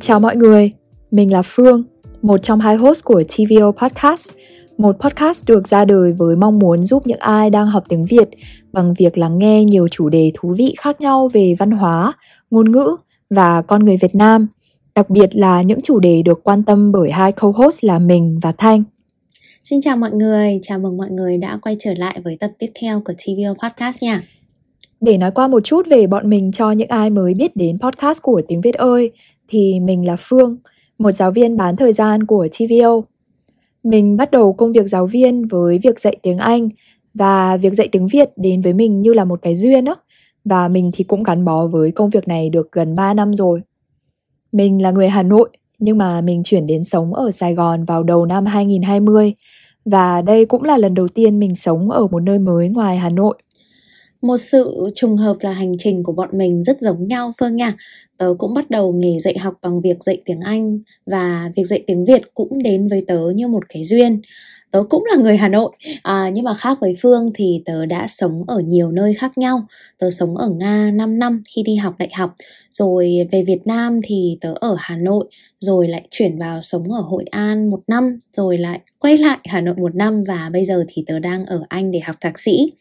Chào mọi người, mình là Phương, một trong hai host của TVO Podcast, một podcast được ra đời với mong muốn giúp những ai đang học tiếng Việt bằng việc lắng nghe nhiều chủ đề thú vị khác nhau về văn hóa, ngôn ngữ và con người Việt Nam, đặc biệt là những chủ đề được quan tâm bởi hai co-host là mình và Thanh. Xin chào mọi người, chào mừng mọi người đã quay trở lại với tập tiếp theo của TVO Podcast nha. Để nói qua một chút về bọn mình cho những ai mới biết đến podcast của Tiếng Việt ơi, thì mình là Phương, một giáo viên bán thời gian của TVO. Mình bắt đầu công việc giáo viên với việc dạy tiếng Anh và việc dạy tiếng Việt đến với mình như là một cái duyên á. Và mình thì cũng gắn bó với công việc này được gần 3 năm rồi. Mình là người Hà Nội nhưng mà mình chuyển đến sống ở Sài Gòn vào đầu năm 2020 và đây cũng là lần đầu tiên mình sống ở một nơi mới ngoài Hà Nội. Một sự trùng hợp là hành trình của bọn mình rất giống nhau, Phương nha. Tớ cũng bắt đầu nghề dạy học bằng việc dạy tiếng Anh và việc dạy tiếng Việt cũng đến với tớ như một cái duyên. Tớ cũng là người Hà Nội, à, nhưng mà khác với Phương thì tớ đã sống ở nhiều nơi khác nhau. Tớ sống ở Nga 5 năm khi đi học đại học, rồi về Việt Nam thì tớ ở Hà Nội, rồi lại chuyển vào sống ở Hội An một năm, rồi lại quay lại Hà Nội một năm và bây giờ thì tớ đang ở Anh để học thạc sĩ.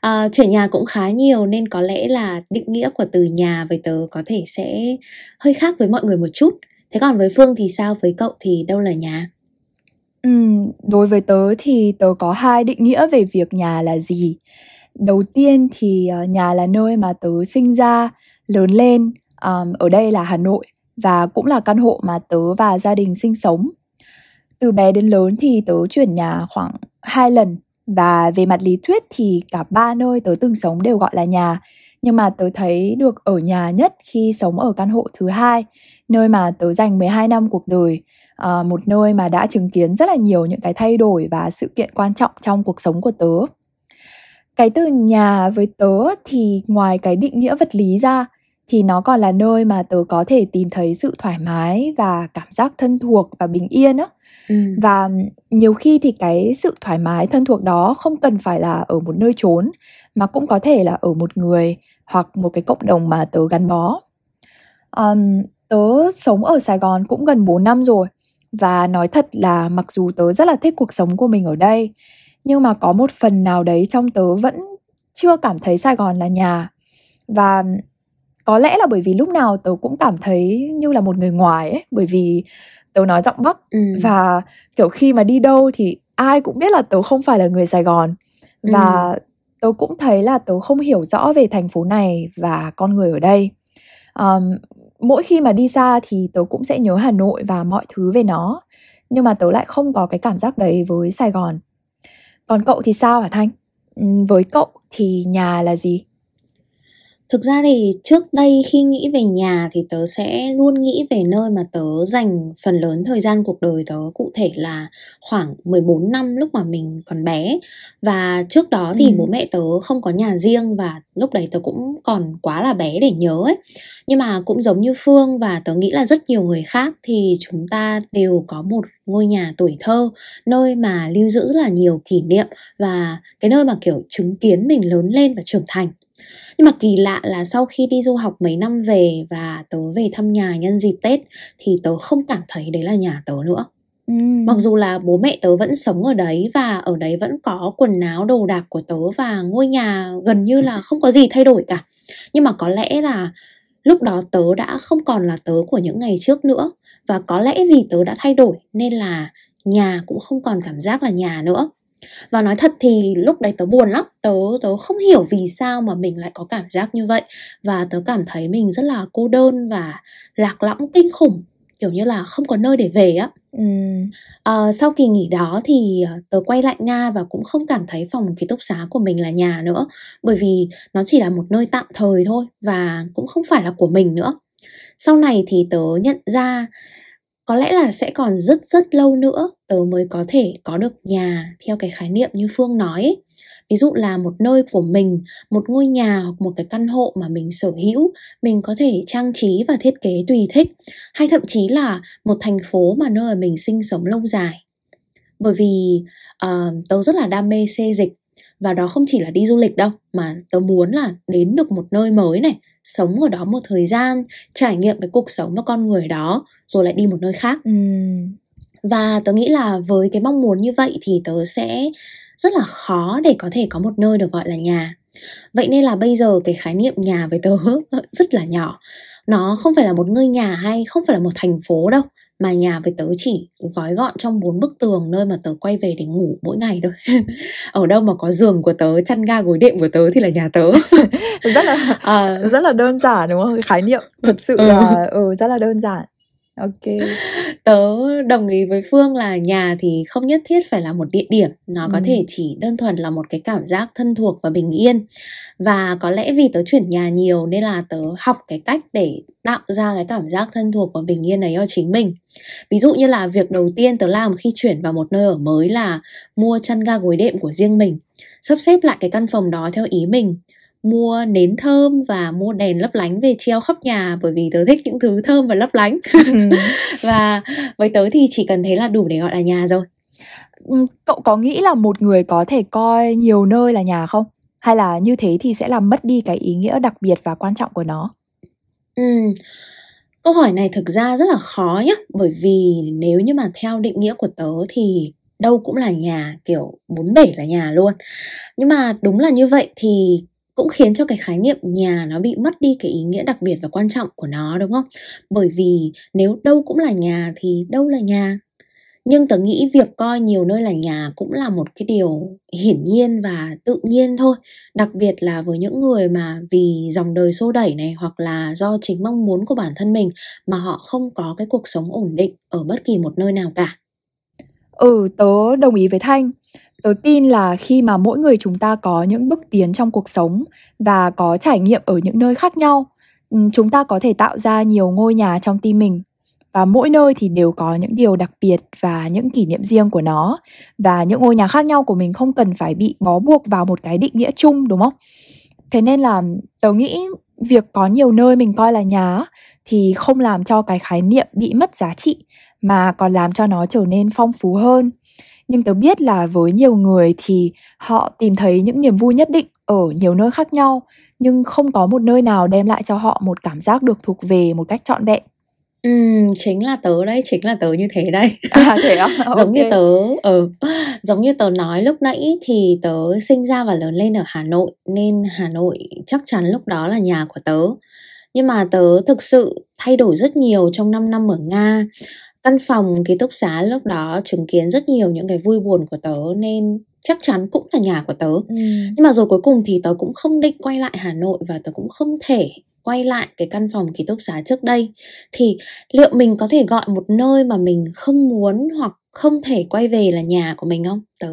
À, chuyển nhà cũng khá nhiều nên có lẽ là định nghĩa của từ nhà với tớ có thể sẽ hơi khác với mọi người một chút. Thế còn với phương thì sao? Với cậu thì đâu là nhà? Ừ, đối với tớ thì tớ có hai định nghĩa về việc nhà là gì. Đầu tiên thì ờ, nhà là nơi mà tớ sinh ra lớn lên um, ở đây là hà nội và cũng là căn hộ mà tớ và gia đình sinh sống. Từ bé đến lớn thì tớ chuyển nhà khoảng hai lần và về mặt lý thuyết thì cả ba nơi tớ từng sống đều gọi là nhà. Nhưng mà tớ thấy được ở nhà nhất khi sống ở căn hộ thứ hai nơi mà tớ dành 12 năm cuộc đời à, một nơi mà đã chứng kiến rất là nhiều những cái thay đổi và sự kiện quan trọng trong cuộc sống của tớ. Cái từ nhà với tớ thì ngoài cái định nghĩa vật lý ra thì nó còn là nơi mà tớ có thể tìm thấy sự thoải mái và cảm giác thân thuộc và bình yên á. Ừ. và nhiều khi thì cái sự thoải mái thân thuộc đó không cần phải là ở một nơi trốn mà cũng có thể là ở một người hoặc một cái cộng đồng mà tớ gắn bó. Um, tớ sống ở sài gòn cũng gần 4 năm rồi và nói thật là mặc dù tớ rất là thích cuộc sống của mình ở đây nhưng mà có một phần nào đấy trong tớ vẫn chưa cảm thấy sài gòn là nhà và có lẽ là bởi vì lúc nào tớ cũng cảm thấy như là một người ngoài ấy bởi vì tớ nói giọng bắc ừ. và kiểu khi mà đi đâu thì ai cũng biết là tớ không phải là người sài gòn và ừ. tớ cũng thấy là tớ không hiểu rõ về thành phố này và con người ở đây um, mỗi khi mà đi xa thì tớ cũng sẽ nhớ hà nội và mọi thứ về nó. Nhưng mà tớ lại không có cái cảm giác đấy với sài gòn. Còn cậu thì sao hả thanh? Với cậu thì nhà là gì? Thực ra thì trước đây khi nghĩ về nhà thì tớ sẽ luôn nghĩ về nơi mà tớ dành phần lớn thời gian cuộc đời tớ cụ thể là khoảng 14 năm lúc mà mình còn bé. Và trước đó thì ừ. bố mẹ tớ không có nhà riêng và lúc đấy tớ cũng còn quá là bé để nhớ ấy. Nhưng mà cũng giống như Phương và tớ nghĩ là rất nhiều người khác thì chúng ta đều có một ngôi nhà tuổi thơ, nơi mà lưu giữ rất là nhiều kỷ niệm và cái nơi mà kiểu chứng kiến mình lớn lên và trưởng thành nhưng mà kỳ lạ là sau khi đi du học mấy năm về và tớ về thăm nhà nhân dịp tết thì tớ không cảm thấy đấy là nhà tớ nữa Ừ. Mặc dù là bố mẹ tớ vẫn sống ở đấy và ở đấy vẫn có quần áo đồ đạc của tớ và ngôi nhà gần như là không có gì thay đổi cả. Nhưng mà có lẽ là lúc đó tớ đã không còn là tớ của những ngày trước nữa. Và có lẽ vì tớ đã thay đổi, nên là nhà cũng không còn cảm giác là nhà nữa. Và nói thật thì lúc đấy tớ buồn lắm. Tớ tớ không hiểu vì sao mà mình lại có cảm giác như vậy. Và tớ cảm thấy mình rất là cô đơn và lạc lõng, kinh khủng kiểu như là không có nơi để về á. Ừ. à, sau kỳ nghỉ đó thì ờ, tớ quay lại nga và cũng không cảm thấy phòng ký túc xá của mình là nhà nữa bởi vì nó chỉ là một nơi tạm thời thôi và cũng không phải là của mình nữa. Sau này thì tớ nhận ra có lẽ là sẽ còn rất rất lâu nữa tớ mới có thể có được nhà theo cái khái niệm như phương nói ví dụ là một nơi của mình một ngôi nhà hoặc một cái căn hộ mà mình sở hữu mình có thể trang trí và thiết kế tùy thích. Hay thậm chí là một thành phố mà nơi mà mình sinh sống lâu dài. Bởi vì uh, tớ rất là đam mê xê dịch. Và đó không chỉ là đi du lịch đâu mà tớ muốn là đến được một nơi mới này sống ở đó một thời gian trải nghiệm cái cuộc sống và con người đó rồi lại đi một nơi khác. Ừ. và tớ nghĩ là với cái mong muốn như vậy thì tớ sẽ rất là khó để có thể có một nơi được gọi là nhà. Vậy nên là bây giờ cái khái niệm nhà với tớ rất là nhỏ. Nó không phải là một ngôi nhà hay không phải là một thành phố đâu mà nhà với tớ chỉ gói gọn trong bốn bức tường nơi mà tớ quay về để ngủ mỗi ngày thôi. Ở đâu mà có giường của tớ chăn ga gối đệm của tớ thì là nhà tớ. Rất là à, rất là đơn giản đúng không? Khái niệm thật sự ừ. là ừ, rất là đơn giản ok. Tớ đồng ý với phương là nhà thì không nhất thiết phải là một địa điểm. Nó có ừ. thể chỉ đơn thuần là một cái cảm giác thân thuộc và bình yên. Và có lẽ vì tớ chuyển nhà nhiều nên là tớ học cái cách để tạo ra cái cảm giác thân thuộc và bình yên ấy cho chính mình. Ví dụ như là việc đầu tiên tớ làm khi chuyển vào một nơi ở mới là mua chăn ga gối đệm của riêng mình sắp xếp lại cái căn phòng đó theo ý mình mua nến thơm và mua đèn lấp lánh về treo khắp nhà bởi vì tớ thích những thứ thơm và lấp lánh. Và với tớ thì chỉ cần thế là đủ để gọi là nhà rồi. Ừ, cậu có nghĩ là một người có thể coi nhiều nơi là nhà không? Hay là như thế thì sẽ làm mất đi cái ý nghĩa đặc biệt và quan trọng của nó? Ừ câu hỏi này thực ra rất là khó nhá bởi vì nếu như mà theo định nghĩa của tớ thì đâu cũng là nhà kiểu bốn bể là nhà luôn. Nhưng mà đúng là như vậy thì cũng khiến cho cái khái niệm nhà nó bị mất đi cái ý nghĩa đặc biệt và quan trọng của nó, đúng không? Bởi vì nếu đâu cũng là nhà thì đâu là nhà. Nhưng tớ nghĩ việc coi nhiều nơi là nhà cũng là một cái điều hiển nhiên và tự nhiên thôi. Đặc biệt là với những người mà vì dòng đời xô đẩy này hoặc là do chính mong muốn của bản thân mình mà họ không có cái cuộc sống ổn định ở bất kỳ một nơi nào cả. Ừ, tớ đồng ý với Thanh Tớ tin là khi mà mỗi người chúng ta có những bước tiến trong cuộc sống và có trải nghiệm ở những nơi khác nhau, ừ, chúng ta có thể tạo ra nhiều ngôi nhà trong tim mình. Và mỗi nơi thì đều có những điều đặc biệt và những kỷ niệm riêng của nó. Và những ngôi nhà khác nhau của mình không cần phải bị bó buộc vào một cái định nghĩa chung đúng không? Thế nên là tớ nghĩ việc có nhiều nơi mình coi là nhà thì không làm cho cái khái niệm bị mất giá trị mà còn làm cho nó trở nên phong phú hơn nhưng tớ biết là với nhiều người thì họ tìm thấy những niềm vui nhất định ở nhiều nơi khác nhau nhưng không có một nơi nào đem lại cho họ một cảm giác được thuộc về một cách trọn vẹn Ừ, chính là tớ đấy, chính là tớ như thế đây. À thế à? giống okay. như tớ, ừ, giống như tớ nói lúc nãy thì tớ sinh ra và lớn lên ở Hà Nội nên Hà Nội chắc chắn lúc đó là nhà của tớ. Nhưng mà tớ thực sự thay đổi rất nhiều trong 5 năm ở Nga căn phòng ký túc xá lúc đó chứng kiến rất nhiều những cái vui buồn của tớ nên chắc chắn cũng là nhà của tớ ừ. nhưng mà rồi cuối cùng thì tớ cũng không định quay lại hà nội và tớ cũng không thể quay lại cái căn phòng ký túc xá trước đây thì liệu mình có thể gọi một nơi mà mình không muốn hoặc không thể quay về là nhà của mình không tớ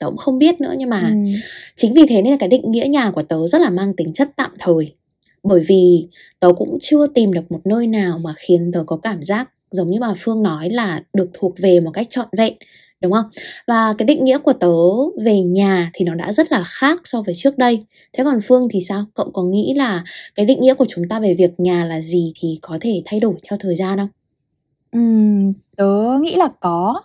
tớ cũng không biết nữa nhưng mà ừ. chính vì thế nên là cái định nghĩa nhà của tớ rất là mang tính chất tạm thời bởi vì tớ cũng chưa tìm được một nơi nào mà khiến tớ có cảm giác giống như bà Phương nói là được thuộc về một cách trọn vẹn đúng không? Và cái định nghĩa của tớ về nhà thì nó đã rất là khác so với trước đây. Thế còn Phương thì sao? Cậu có nghĩ là cái định nghĩa của chúng ta về việc nhà là gì thì có thể thay đổi theo thời gian không? Ừ, tớ nghĩ là có.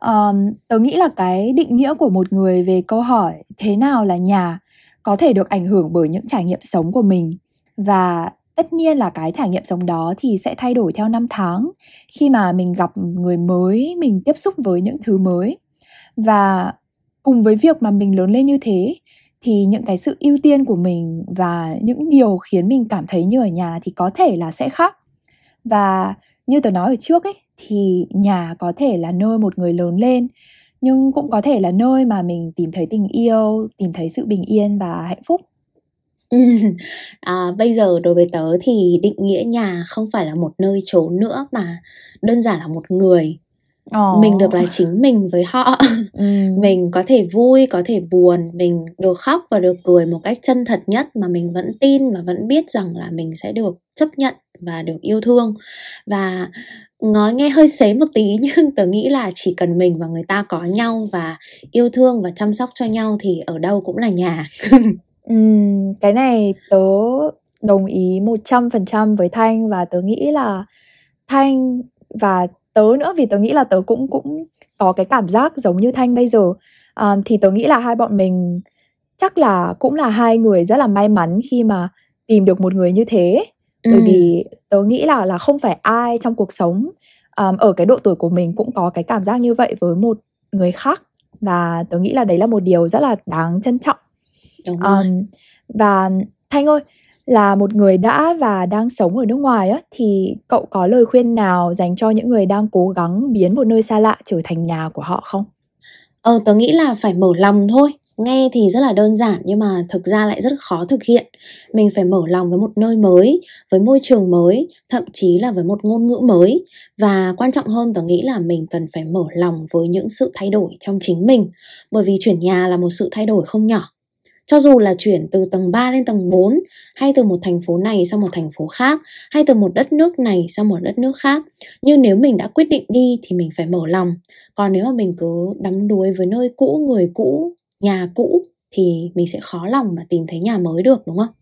Um, tớ nghĩ là cái định nghĩa của một người về câu hỏi thế nào là nhà có thể được ảnh hưởng bởi những trải nghiệm sống của mình và tất nhiên là cái trải nghiệm sống đó thì sẽ thay đổi theo năm tháng. Khi mà mình gặp người mới, mình tiếp xúc với những thứ mới. Và cùng với việc mà mình lớn lên như thế, thì những cái sự ưu tiên của mình và những điều khiến mình cảm thấy như ở nhà thì có thể là sẽ khác. Và như tớ nói ở trước ấy, thì nhà có thể là nơi một người lớn lên, nhưng cũng có thể là nơi mà mình tìm thấy tình yêu, tìm thấy sự bình yên và hạnh phúc. à, bây giờ đối với tớ thì định nghĩa nhà không phải là một nơi trốn nữa mà đơn giản là một người oh. mình được là chính mình với họ ừ. mình có thể vui có thể buồn mình được khóc và được cười một cách chân thật nhất mà mình vẫn tin và vẫn biết rằng là mình sẽ được chấp nhận và được yêu thương và nói nghe hơi xế một tí nhưng tớ nghĩ là chỉ cần mình và người ta có nhau và yêu thương và chăm sóc cho nhau thì ở đâu cũng là nhà Ừm, cái này tớ đồng ý 100% với Thanh và tớ nghĩ là Thanh và tớ nữa vì tớ nghĩ là tớ cũng cũng có cái cảm giác giống như Thanh bây giờ. Ờ, thì tớ nghĩ là hai bọn mình chắc là cũng là hai người rất là may mắn khi mà tìm được một người như thế. Bởi vì tớ nghĩ là là không phải ai trong cuộc sống um, ở cái độ tuổi của mình cũng có cái cảm giác như vậy với một người khác. Và tớ nghĩ là đấy là một điều rất là đáng trân trọng Đúng rồi. Um, và thanh ơi là một người đã và đang sống ở nước ngoài á thì cậu có lời khuyên nào dành cho những người đang cố gắng biến một nơi xa lạ trở thành nhà của họ không? Ờ tớ nghĩ là phải mở lòng thôi. Nghe thì rất là đơn giản nhưng mà thực ra lại rất khó thực hiện. Mình phải mở lòng với một nơi mới với môi trường mới thậm chí là với một ngôn ngữ mới. Và quan trọng hơn tớ nghĩ là mình cần phải mở lòng với những sự thay đổi trong chính mình. Bởi vì chuyển nhà là một sự thay đổi không nhỏ cho dù là chuyển từ tầng 3 lên tầng 4 hay từ một thành phố này sang một thành phố khác hay từ một đất nước này sang một đất nước khác nhưng nếu mình đã quyết định đi thì mình phải mở lòng còn nếu mà mình cứ đắm đuối với nơi cũ người cũ nhà cũ thì mình sẽ khó lòng mà tìm thấy nhà mới được đúng không?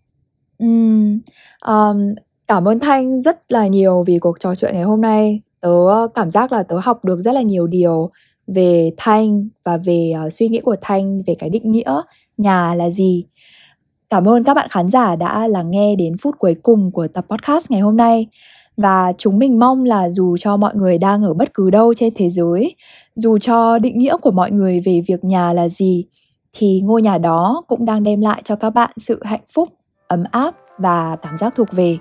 Uhm, um, cảm ơn Thanh rất là nhiều vì cuộc trò chuyện ngày hôm nay. Tớ ờ, cảm giác là tớ học được rất là nhiều điều về Thanh và về uh, suy nghĩ của Thanh về cái định nghĩa nhà là gì. Cảm ơn các bạn khán giả đã lắng nghe đến phút cuối cùng của tập podcast ngày hôm nay. Và chúng mình mong là dù cho mọi người đang ở bất cứ đâu trên thế giới, dù cho định nghĩa của mọi người về việc nhà là gì, thì ngôi nhà đó cũng đang đem lại cho các bạn sự hạnh phúc ấm áp và cảm giác thuộc về